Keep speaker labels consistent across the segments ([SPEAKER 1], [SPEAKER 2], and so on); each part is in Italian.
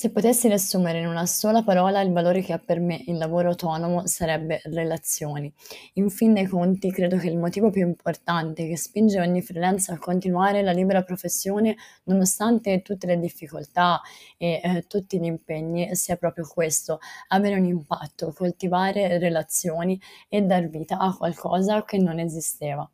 [SPEAKER 1] Se potessi riassumere in una sola parola il valore che ha per me il lavoro autonomo sarebbe relazioni. In fin dei conti credo che il motivo più importante che spinge ogni freelance a continuare la libera professione nonostante tutte le difficoltà e eh, tutti gli impegni sia proprio questo, avere un impatto, coltivare relazioni e dar vita a qualcosa che non esisteva.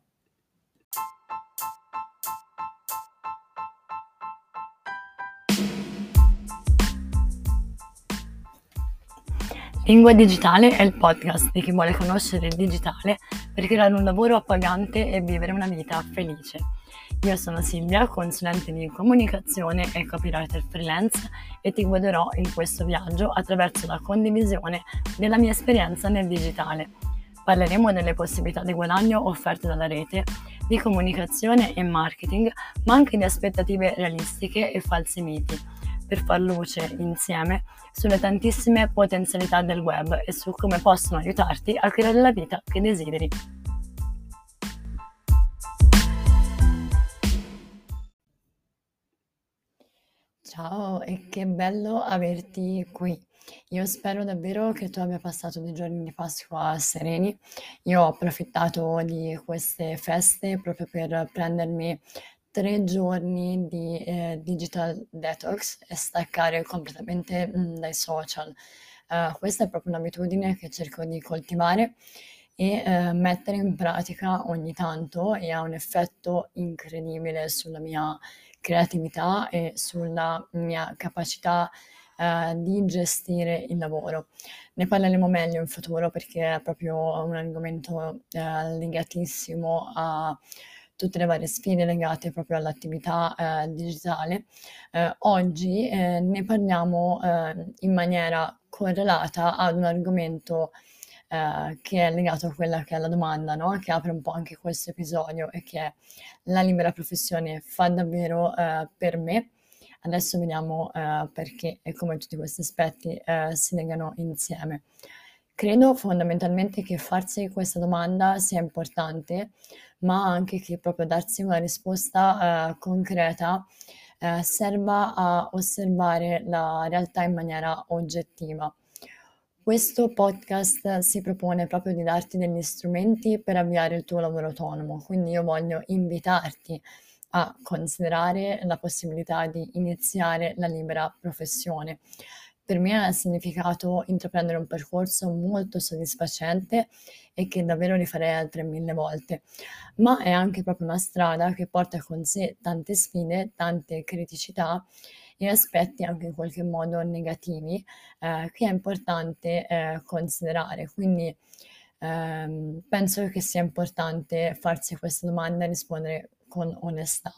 [SPEAKER 1] Lingua Digitale è il podcast di chi vuole conoscere il digitale per creare un lavoro appagante e vivere una vita felice. Io sono Silvia, consulente di comunicazione e copywriter freelance e ti guiderò in questo viaggio attraverso la condivisione della mia esperienza nel digitale. Parleremo delle possibilità di guadagno offerte dalla rete, di comunicazione e marketing, ma anche di aspettative realistiche e falsi miti per far luce insieme sulle tantissime potenzialità del web e su come possono aiutarti a creare la vita che desideri. Ciao e che bello averti qui. Io spero davvero che tu abbia passato dei giorni di Pasqua sereni. Io ho approfittato di queste feste proprio per prendermi tre giorni di eh, digital detox e staccare completamente mh, mm, dai social. Uh, questa è proprio un'abitudine che cerco di coltivare e uh, mettere in pratica ogni tanto e ha un effetto incredibile sulla mia creatività e sulla mia capacità uh, di gestire il lavoro. Ne parleremo meglio in futuro perché è proprio un argomento legatissimo a tutte le varie sfide legate proprio all'attività eh, digitale. Eh, oggi eh, ne parliamo eh, in maniera correlata ad un argomento eh, che è legato a quella che è la domanda, no? che apre un po' anche questo episodio e che è la libera professione fa davvero eh, per me. Adesso vediamo perché e come tutti questi aspetti si legano insieme. Credo fondamentalmente che farsi questa domanda sia importante, ma anche che proprio darsi una risposta, ehm, concreta, ehm, serva a osservare la realtà in maniera oggettiva. Questo podcast si propone proprio di darti degli strumenti per avviare il tuo lavoro autonomo, quindi io voglio invitarti a considerare la possibilità di iniziare la libera professione per me ha significato intraprendere un percorso molto soddisfacente e che davvero rifarei altre mille volte, ma è anche proprio una strada che porta con sé tante sfide, tante criticità e aspetti anche in qualche modo negativi eh, che è importante eh, considerare. Quindi ehm, penso che sia importante farsi questa domanda e rispondere con onestà.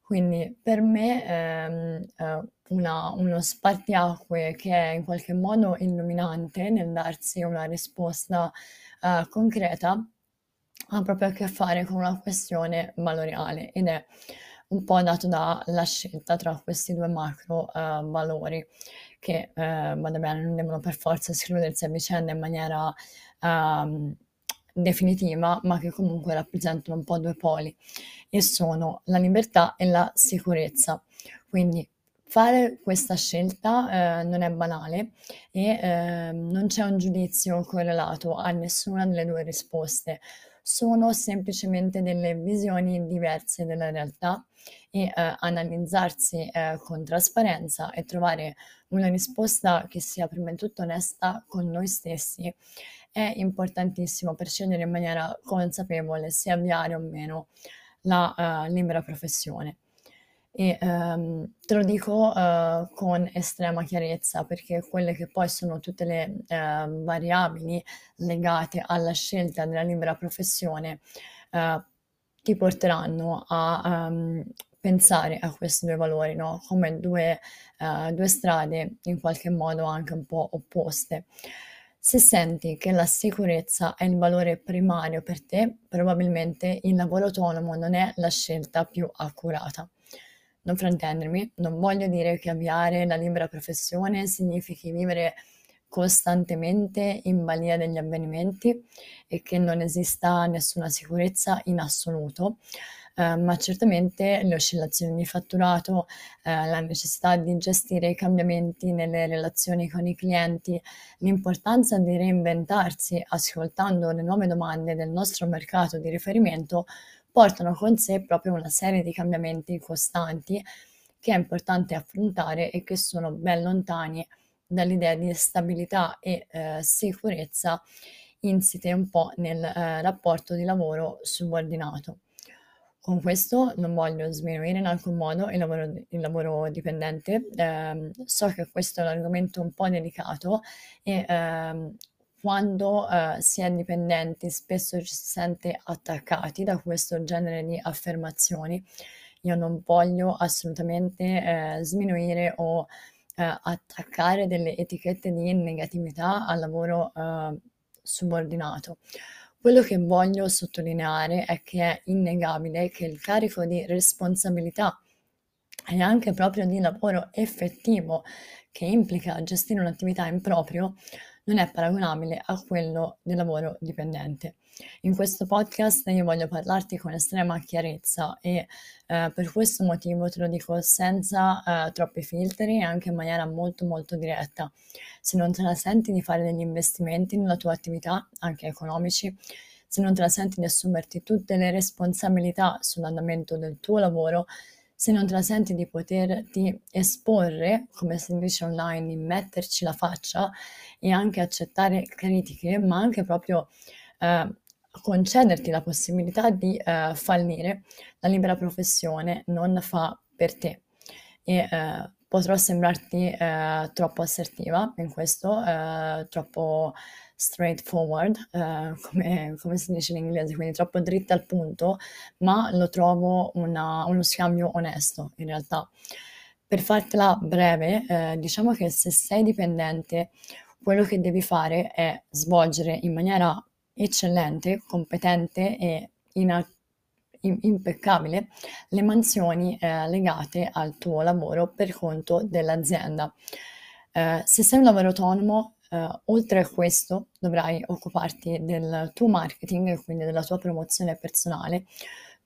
[SPEAKER 1] Quindi per me ehm, eh, una, uno spartiacque che è in qualche modo illuminante nel darsi una risposta eh, concreta ha proprio a che fare con una questione valoriale ed è un po' dato dalla scelta tra questi due macro eh, valori che, eh, vada bene, non devono per forza escludersi a vicenda in maniera ehm, definitiva, ma che comunque rappresentano un po' due poli e sono la libertà e la sicurezza. Quindi fare questa scelta eh, non è banale e eh, non c'è un giudizio correlato a nessuna delle due risposte, sono semplicemente delle visioni diverse della realtà e eh, analizzarsi eh, con trasparenza e trovare una risposta che sia prima di tutto onesta con noi stessi è importantissimo per scegliere in maniera consapevole se avviare o meno la uh, libera professione. E um, te lo dico uh, con estrema chiarezza perché quelle che poi sono tutte le uh, variabili legate alla scelta della libera professione ti porteranno a um, pensare a questi due valori, no? come due, due strade in qualche modo anche un po' opposte. Se senti che la sicurezza è il valore primario per te, probabilmente il lavoro autonomo non è la scelta più accurata. Non fraintendermi, non voglio dire che avviare la libera professione significhi vivere costantemente in balia degli avvenimenti e che non esista nessuna sicurezza in assoluto, eh, ma certamente le oscillazioni di fatturato, eh, la necessità di gestire i cambiamenti nelle relazioni con i clienti, l'importanza di reinventarsi ascoltando le nuove domande del nostro mercato di riferimento portano con sé proprio una serie di cambiamenti costanti che è importante affrontare e che sono ben lontani dall'idea di stabilità e eh, sicurezza insite un po' nel eh, rapporto di lavoro subordinato. Con questo non voglio sminuire in alcun modo il lavoro, il lavoro dipendente, eh, so che questo è un argomento un po' delicato e ehm, quando eh, si è dipendenti spesso ci si sente attaccati da questo genere di affermazioni. Io non voglio assolutamente eh, sminuire o eh, attaccare delle etichette di negatività al lavoro eh, subordinato. Quello che voglio sottolineare è che è innegabile che il carico di responsabilità e anche proprio di lavoro effettivo che implica gestire un'attività in proprio non è paragonabile a quello del lavoro dipendente. In questo podcast io voglio parlarti con estrema chiarezza e eh, per questo motivo te lo dico senza eh, troppi filtri e anche in maniera molto molto diretta. Se non te la senti di fare degli investimenti nella tua attività, anche economici, se non te la senti di assumerti tutte le responsabilità sull'andamento del tuo lavoro, se non te la senti di poterti esporre, come si dice online, di metterci la faccia e anche accettare critiche, ma anche proprio eh, concederti la possibilità di eh, fallire, la libera professione non fa per te. E eh, potrò sembrarti eh, troppo assertiva in questo, eh, troppo straightforward, eh, come, come, si dice in inglese, quindi troppo dritta al punto, ma lo trovo una, uno scambio onesto in realtà. Per fartela breve, eh, diciamo che se sei dipendente, quello che devi fare è svolgere in maniera eccellente, competente e in, in, impeccabile le mansioni eh, legate al tuo lavoro per conto dell'azienda. Eh, se sei un lavoro autonomo, eh, oltre a questo dovrai occuparti del tuo marketing quindi della tua promozione personale,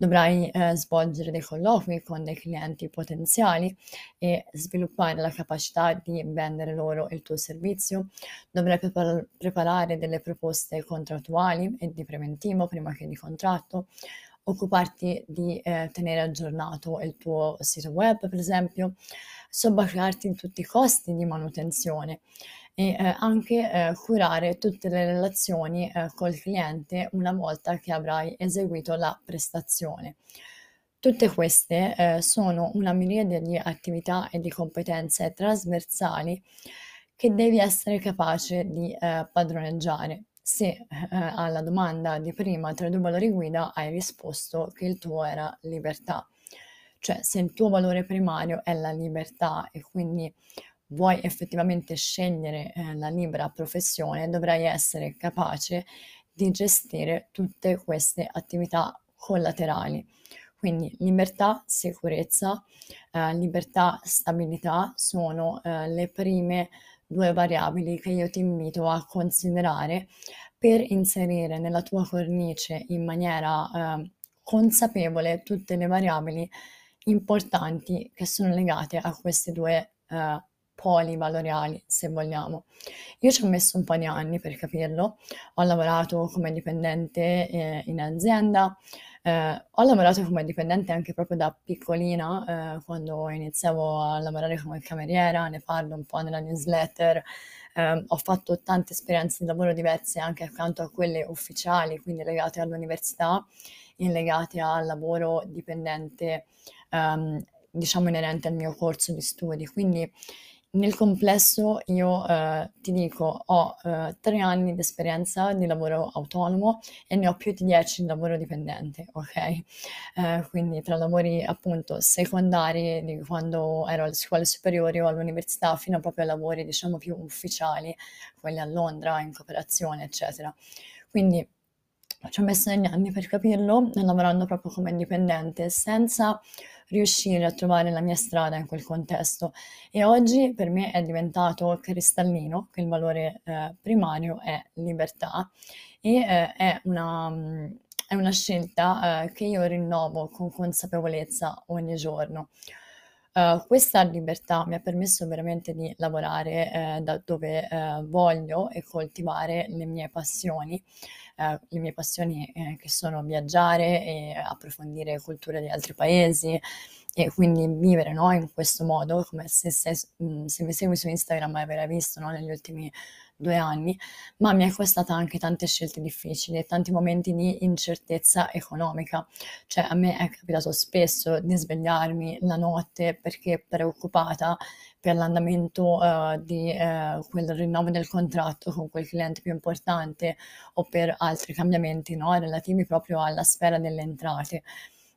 [SPEAKER 1] dovrai eh, svolgere dei colloqui con dei clienti potenziali e sviluppare la capacità di vendere loro il tuo servizio, dovrai prepar- preparare delle proposte contrattuali e di preventivo prima che di contratto, occuparti di eh, tenere aggiornato il tuo sito web, per esempio, sobbarcarti in tutti i costi di manutenzione e eh, anche eh, curare tutte le relazioni eh, col cliente una volta che avrai eseguito la prestazione. Tutte queste eh, sono una miriade di attività e di competenze trasversali che devi essere capace di eh, padroneggiare. Se eh, alla domanda di prima tra due valori guida hai risposto che il tuo era libertà, cioè se il tuo valore primario è la libertà e quindi vuoi effettivamente scegliere eh, la libera professione, dovrai essere capace di gestire tutte queste attività collaterali. Quindi libertà, sicurezza, eh, libertà, stabilità sono eh, le prime due variabili che io ti invito a considerare per inserire nella tua cornice in maniera eh, consapevole tutte le variabili importanti che sono legate a queste due eh, polivaloriali, se vogliamo. Io ci ho messo un po' di anni per capirlo, ho lavorato come dipendente eh, in azienda, eh, ho lavorato come dipendente anche proprio da piccolina, eh, quando iniziavo a lavorare come cameriera, ne parlo un po' nella newsletter, eh, ho fatto tante esperienze di lavoro diverse anche accanto a quelle ufficiali, quindi legate all'università legate al lavoro dipendente, ehm, diciamo inerente al mio corso di studi. Quindi nel complesso io, ehm, ti dico, ho, ehm, 3 anni di esperienza di lavoro autonomo e ne ho più di 10 di lavoro dipendente, okay, ehm, quindi tra lavori appunto secondari di quando ero alle scuole superiori o all'università, fino proprio a lavori diciamo più ufficiali, quelli a Londra in cooperazione, eccetera. Quindi ci ho messo degli anni per capirlo, lavorando proprio come indipendente, senza riuscire a trovare la mia strada in quel contesto e oggi per me è diventato cristallino che il valore eh, primario è libertà e eh, è una, è una scelta, ehm, che io rinnovo con consapevolezza ogni giorno. Uhm, questa libertà mi ha permesso veramente di lavorare, ehm, da dove, ehm, voglio e coltivare le mie passioni, ehm, le mie passioni, ehm, che sono viaggiare e approfondire culture di altri paesi e quindi vivere, no, in questo modo, come se se se mi segui su Instagram avrai visto, no, negli ultimi 2 anni, ma mi è costata anche tante scelte difficili e tanti momenti di incertezza economica. Cioè, a me è capitato spesso di svegliarmi la notte perché preoccupata per l'andamento, uhm, di, ehm, quel rinnovo del contratto con quel cliente più importante o per altri cambiamenti, no, relativi proprio alla sfera delle entrate.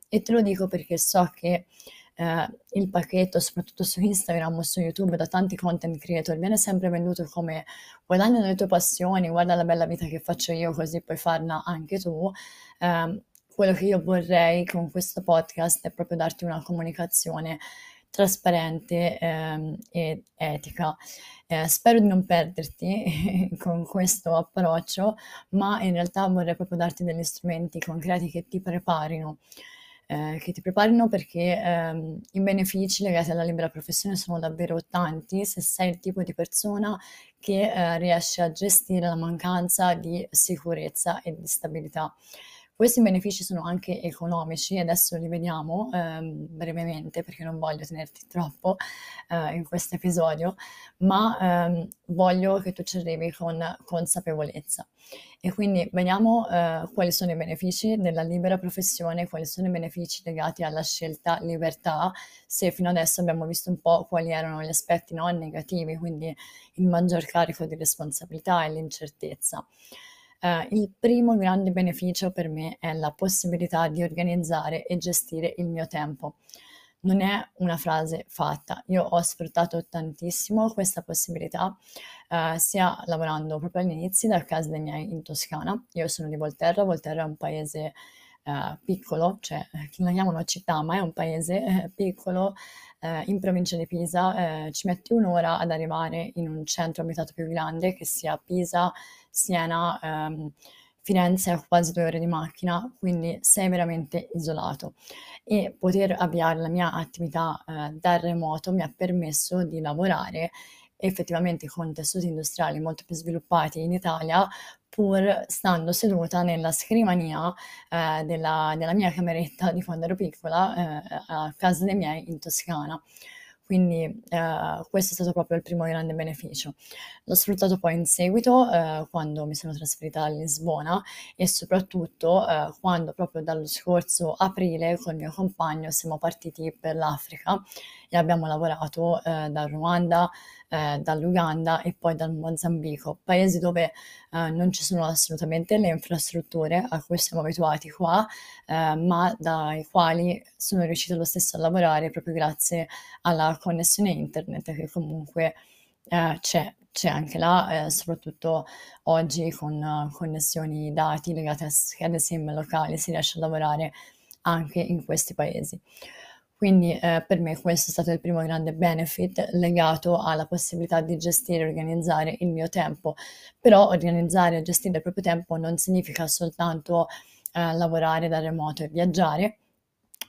[SPEAKER 1] E te lo dico perché so che ehm, il pacchetto, soprattutto su Instagram o su YouTube, da tanti content creator, viene sempre venduto come guadagna nelle tue passioni, guarda la bella vita che faccio io, così puoi farla anche tu. Ehm, quello che io vorrei con questo podcast è proprio darti una comunicazione trasparente ehm, ed etica. Eh, spero di non perderti con questo approccio, ma in realtà vorrei proprio darti degli strumenti concreti che ti preparino ehm, che ti preparino perché, ehm, i benefici legati alla libera professione sono davvero tanti, se sei il tipo di persona che, ehm, riesce a gestire la mancanza di sicurezza e di stabilità. Questi benefici sono anche economici, adesso li vediamo, ehm, brevemente perché non voglio tenerti troppo, ehm, in questo episodio, ma, ehm, voglio che tu ci arrivi con consapevolezza. E quindi vediamo, ehm, quali sono i benefici della libera professione, quali sono i benefici legati alla scelta libertà, se fino adesso abbiamo visto un po' quali erano gli aspetti, no, negativi, quindi il maggior carico di responsabilità e l'incertezza. Ehm, il primo grande beneficio per me è la possibilità di organizzare e gestire il mio tempo. Non è una frase fatta. Io ho sfruttato tantissimo questa possibilità, ehm, sia lavorando proprio agli inizi da casa dei miei in Toscana. Io sono di Volterra, Volterra è un paese, ehm, piccolo, cioè non la chiamano città, ma è un paese, eh, piccolo, ehm, in provincia di Pisa. Ehm, ci metti 1 ora ad arrivare in un centro abitato più grande, che sia Pisa, Siena, ehm, Firenze a quasi 2 ore di macchina, quindi sei veramente isolato. E poter avviare la mia attività, ehm, da remoto mi ha permesso di lavorare effettivamente con tessuti industriali molto più sviluppati in Italia, pur stando seduta nella scrivania, ehm, della della mia cameretta di quando ero piccola, ehm, a casa dei miei in Toscana. Quindi, ehm, questo è stato proprio il primo grande beneficio. L'ho sfruttato poi in seguito, ehm, quando mi sono trasferita a Lisbona e soprattutto, ehm, quando proprio dallo scorso aprile col mio compagno siamo partiti per l'Africa e abbiamo lavorato, ehm, dal Ruanda, ehm, dall'Uganda e poi dal Mozambico, paesi dove, ehm, non ci sono assolutamente le infrastrutture a cui siamo abituati qua, ehm, ma dai quali sono riuscita lo stesso a lavorare proprio grazie alla connessione internet che comunque, ehm, c'è. C'è anche là, ehm, soprattutto oggi con connessioni dati legate a schede SIM locali si riesce a lavorare anche in questi paesi. Quindi, ehm, per me questo è stato il primo grande benefit legato alla possibilità di gestire e organizzare il mio tempo. Però organizzare e gestire il proprio tempo non significa soltanto, ehm, lavorare da remoto e viaggiare,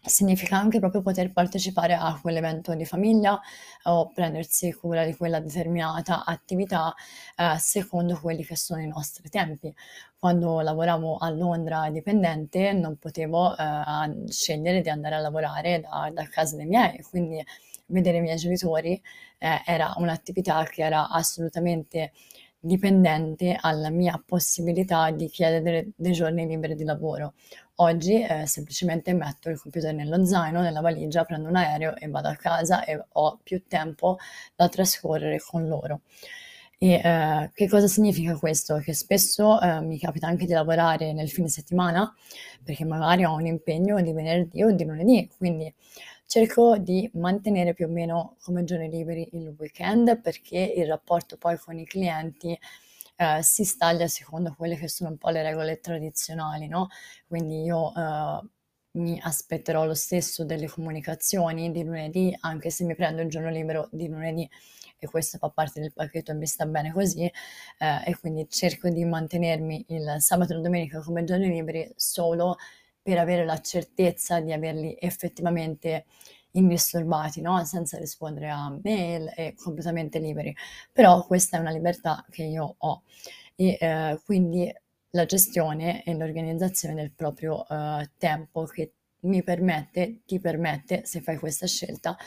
[SPEAKER 1] significa anche proprio poter partecipare a quell'evento di famiglia o prendersi cura di quella determinata attività, ehm, secondo quelli che sono i nostri tempi. Quando lavoravo a Londra dipendente non potevo, ehm, scegliere di andare a lavorare da da casa dei miei, quindi vedere i miei genitori, ehm, era un'attività che era assolutamente dipendente alla mia possibilità di chiedere dei giorni liberi di lavoro. Oggi, ehm, semplicemente metto il computer nello zaino, nella valigia, prendo un aereo e vado a casa e ho più tempo da trascorrere con loro. E, ehm, che cosa significa questo? Che spesso, ehm, mi capita anche di lavorare nel fine settimana, perché magari ho un impegno di venerdì o di lunedì, quindi cerco di mantenere più o meno come giorni liberi il weekend, perché il rapporto poi con i clienti, ehm, si staglia secondo quelle che sono un po' le regole tradizionali, no, quindi io, ehm, mi aspetterò lo stesso delle comunicazioni di lunedì, anche se mi prendo il giorno libero di lunedì e questo fa parte del pacchetto e mi sta bene così eh, e quindi cerco di mantenermi il sabato e la domenica come giorni liberi solo per avere la certezza di averli effettivamente indisturbati, no? senza rispondere a mail e completamente liberi. Però questa è una libertà che io ho e eh, quindi la gestione e l'organizzazione del proprio eh, tempo che mi permette, ti permette, se fai questa scelta,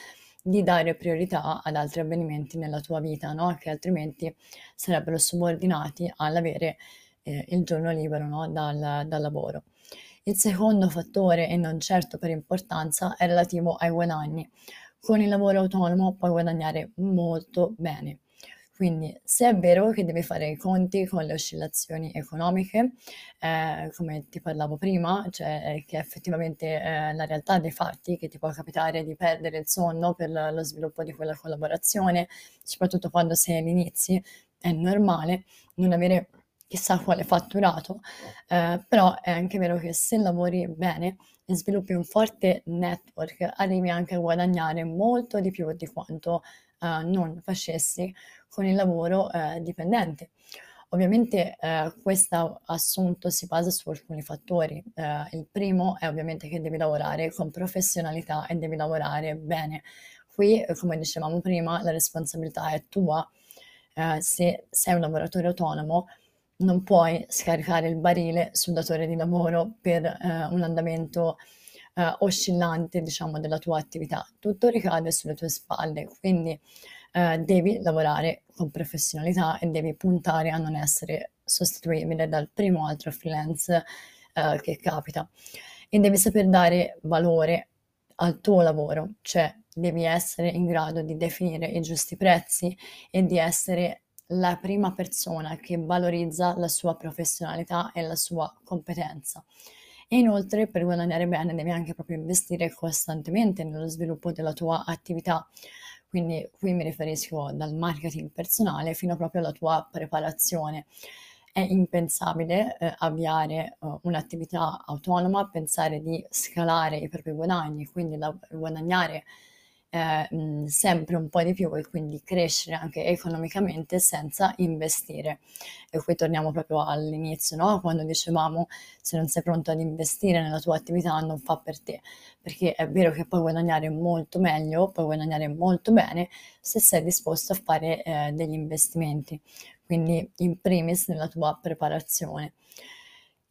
[SPEAKER 1] di dare priorità ad altri avvenimenti nella tua vita, no? che altrimenti sarebbero subordinati all'avere eh, il giorno libero no? dal, dal lavoro. Il secondo fattore, e non certo per importanza, è relativo ai guadagni. Con il lavoro autonomo puoi guadagnare molto bene. Quindi se è vero che devi fare i conti con le oscillazioni economiche, eh, come ti parlavo prima, cioè che effettivamente eh, la realtà dei fatti, che ti può capitare di perdere il sonno per lo sviluppo di quella collaborazione, soprattutto quando sei all'inizio, è normale non avere chissà quale fatturato, eh, però è anche vero che se lavori bene e sviluppi un forte network, arrivi anche a guadagnare molto di più di quanto eh, non facessi con il lavoro eh, dipendente. Ovviamente eh, questo assunto si basa su alcuni fattori. Eh, il primo è ovviamente che devi lavorare con professionalità e devi lavorare bene. Qui, eh, come dicevamo prima, la responsabilità è tua. Eh, se sei un lavoratore autonomo, non puoi scaricare il barile sul datore di lavoro per eh, un andamento eh, oscillante, diciamo, della tua attività. Tutto ricade sulle tue spalle, quindi eh, devi lavorare con professionalità e devi puntare a non essere sostituibile dal primo altro freelance eh, che capita. E devi saper dare valore al tuo lavoro, cioè devi essere in grado di definire i giusti prezzi e di essere la prima persona che valorizza la sua professionalità e la sua competenza. E inoltre per guadagnare bene devi anche proprio investire costantemente nello sviluppo della tua attività. Quindi qui mi riferisco dal marketing personale fino proprio alla tua preparazione. È impensabile eh, avviare uh, un'attività autonoma, pensare di scalare i propri guadagni, quindi la, guadagnare eh, sempre un po' di più e quindi crescere anche economicamente senza investire. E qui torniamo proprio all'inizio, no? quando dicevamo se non sei pronto ad investire nella tua attività non fa per te, perché è vero che puoi guadagnare molto meglio, puoi guadagnare molto bene se sei disposto a fare eh, degli investimenti, quindi in primis nella tua preparazione.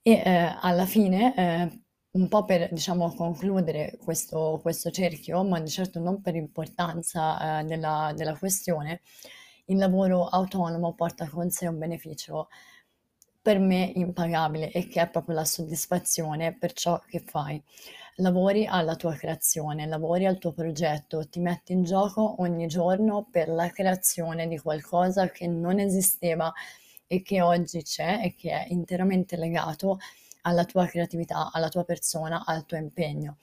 [SPEAKER 1] E eh, alla fine eh, un po' per, diciamo, concludere questo, questo cerchio, ma di certo non per importanza eh, della, della questione, il lavoro autonomo porta con sé un beneficio per me impagabile e che è proprio la soddisfazione per ciò che fai. Lavori alla tua creazione, lavori al tuo progetto, ti metti in gioco ogni giorno per la creazione di qualcosa che non esisteva e che oggi c'è e che è interamente legato alla tua creatività, alla tua persona, al tuo impegno.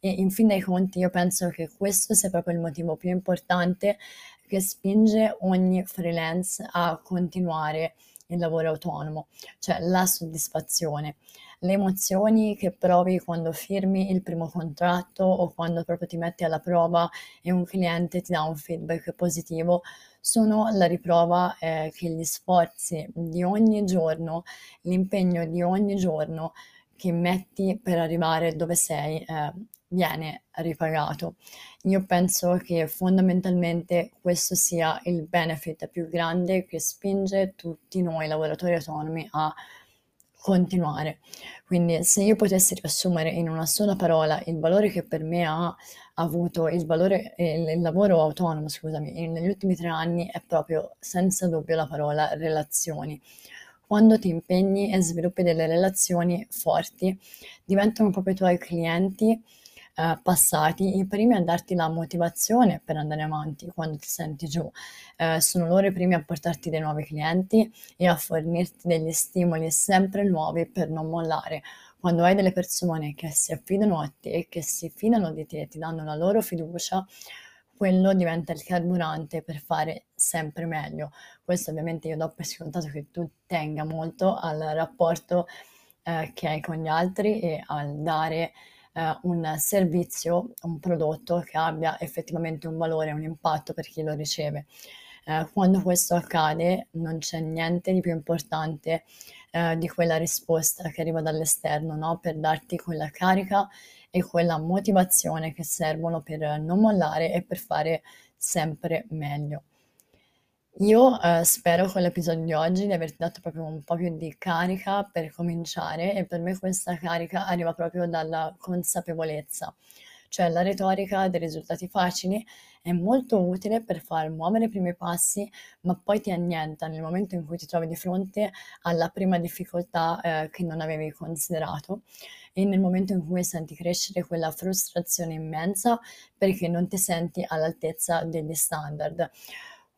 [SPEAKER 1] E in fin dei conti io penso che questo sia proprio il motivo più importante che spinge ogni freelance a continuare il lavoro autonomo, cioè la soddisfazione, le emozioni che provi quando firmi il primo contratto o quando proprio ti metti alla prova e un cliente ti dà un feedback positivo sono la riprova eh, che gli sforzi di ogni giorno, l'impegno di ogni giorno che metti per arrivare dove sei eh, viene ripagato. Io penso che fondamentalmente questo sia il benefit più grande che spinge tutti noi lavoratori autonomi a continuare. Quindi se io potessi riassumere in una sola parola il valore che per me ha avuto il valore il, lavoro autonomo, scusami, negli ultimi tre anni è proprio senza dubbio la parola relazioni. Quando ti impegni e sviluppi delle relazioni forti, diventano proprio i tuoi clienti eh, passati, i primi a darti la motivazione per andare avanti quando ti senti giù. Eh, sono loro i primi a portarti dei nuovi clienti e a fornirti degli stimoli sempre nuovi per non mollare. Quando hai delle persone che si affidano a te, che si fidano di te, ti danno la loro fiducia, quello diventa il carburante per fare sempre meglio. Questo ovviamente io do per scontato che tu tenga molto al rapporto eh, che hai con gli altri e al dare eh, un servizio, un prodotto che abbia effettivamente un valore, un impatto per chi lo riceve. Eh, quando questo accade non c'è niente di più importante eh, di quella risposta che arriva dall'esterno, no? per darti quella carica e quella motivazione che servono per non mollare e per fare sempre meglio. Io eh, spero con l'episodio di oggi di averti dato proprio un po' più di carica per cominciare e per me questa carica arriva proprio dalla consapevolezza, cioè la retorica dei risultati facili è molto utile per far muovere i primi passi, ma poi ti annienta nel momento in cui ti trovi di fronte alla prima difficoltà eh, che non avevi considerato e nel momento in cui senti crescere quella frustrazione immensa perché non ti senti all'altezza degli standard.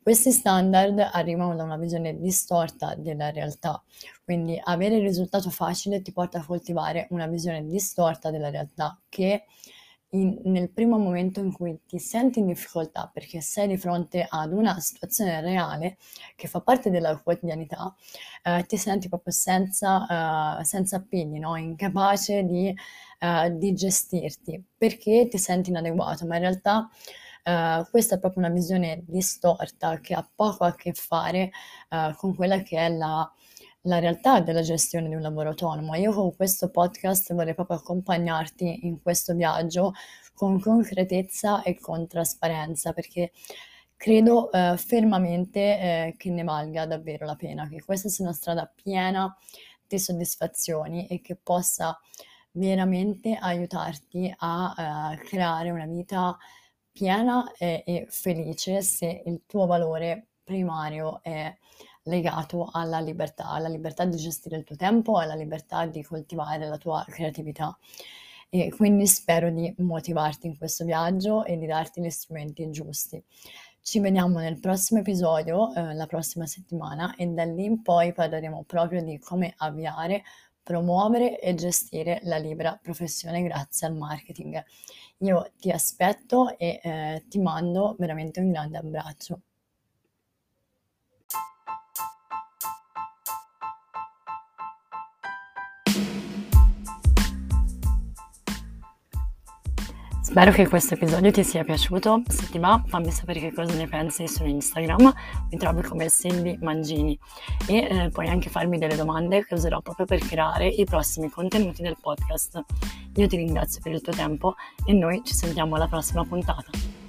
[SPEAKER 1] Questi standard arrivano da una visione distorta della realtà, quindi avere il risultato facile ti porta a coltivare una visione distorta della realtà che in, nel primo momento in cui ti senti in difficoltà perché sei di fronte ad una situazione reale che fa parte della quotidianità, eh, ti senti proprio senza, uh, senza appigli, no? incapace di, uh, di gestirti perché ti senti inadeguato, ma in realtà Uh, questa è proprio una visione distorta che ha poco a che fare uh, con quella che è la, la, realtà della gestione di un lavoro autonomo. Io con questo podcast vorrei proprio accompagnarti in questo viaggio con concretezza e con trasparenza perché credo uh, fermamente che ne valga davvero la pena, che questa sia una strada piena di soddisfazioni e che possa veramente aiutarti a creare una vita piena e, e felice se il tuo valore primario è legato alla libertà, alla libertà di gestire il tuo tempo, alla libertà di coltivare la tua creatività. E quindi spero di motivarti in questo viaggio e di darti gli strumenti giusti. Ci vediamo nel prossimo episodio, eh, la prossima settimana, e da lì in poi parleremo proprio di come avviare, promuovere e gestire la libera professione grazie al marketing. Io ti aspetto e eh, ti mando veramente un grande abbraccio. Spero che questo episodio ti sia piaciuto, se ti va fammi sapere che cosa ne pensi su Instagram, mi trovi come Cindy Mangini e eh, puoi anche farmi delle domande che userò proprio per creare i prossimi contenuti del podcast. Io ti ringrazio per il tuo tempo e noi ci sentiamo alla prossima puntata.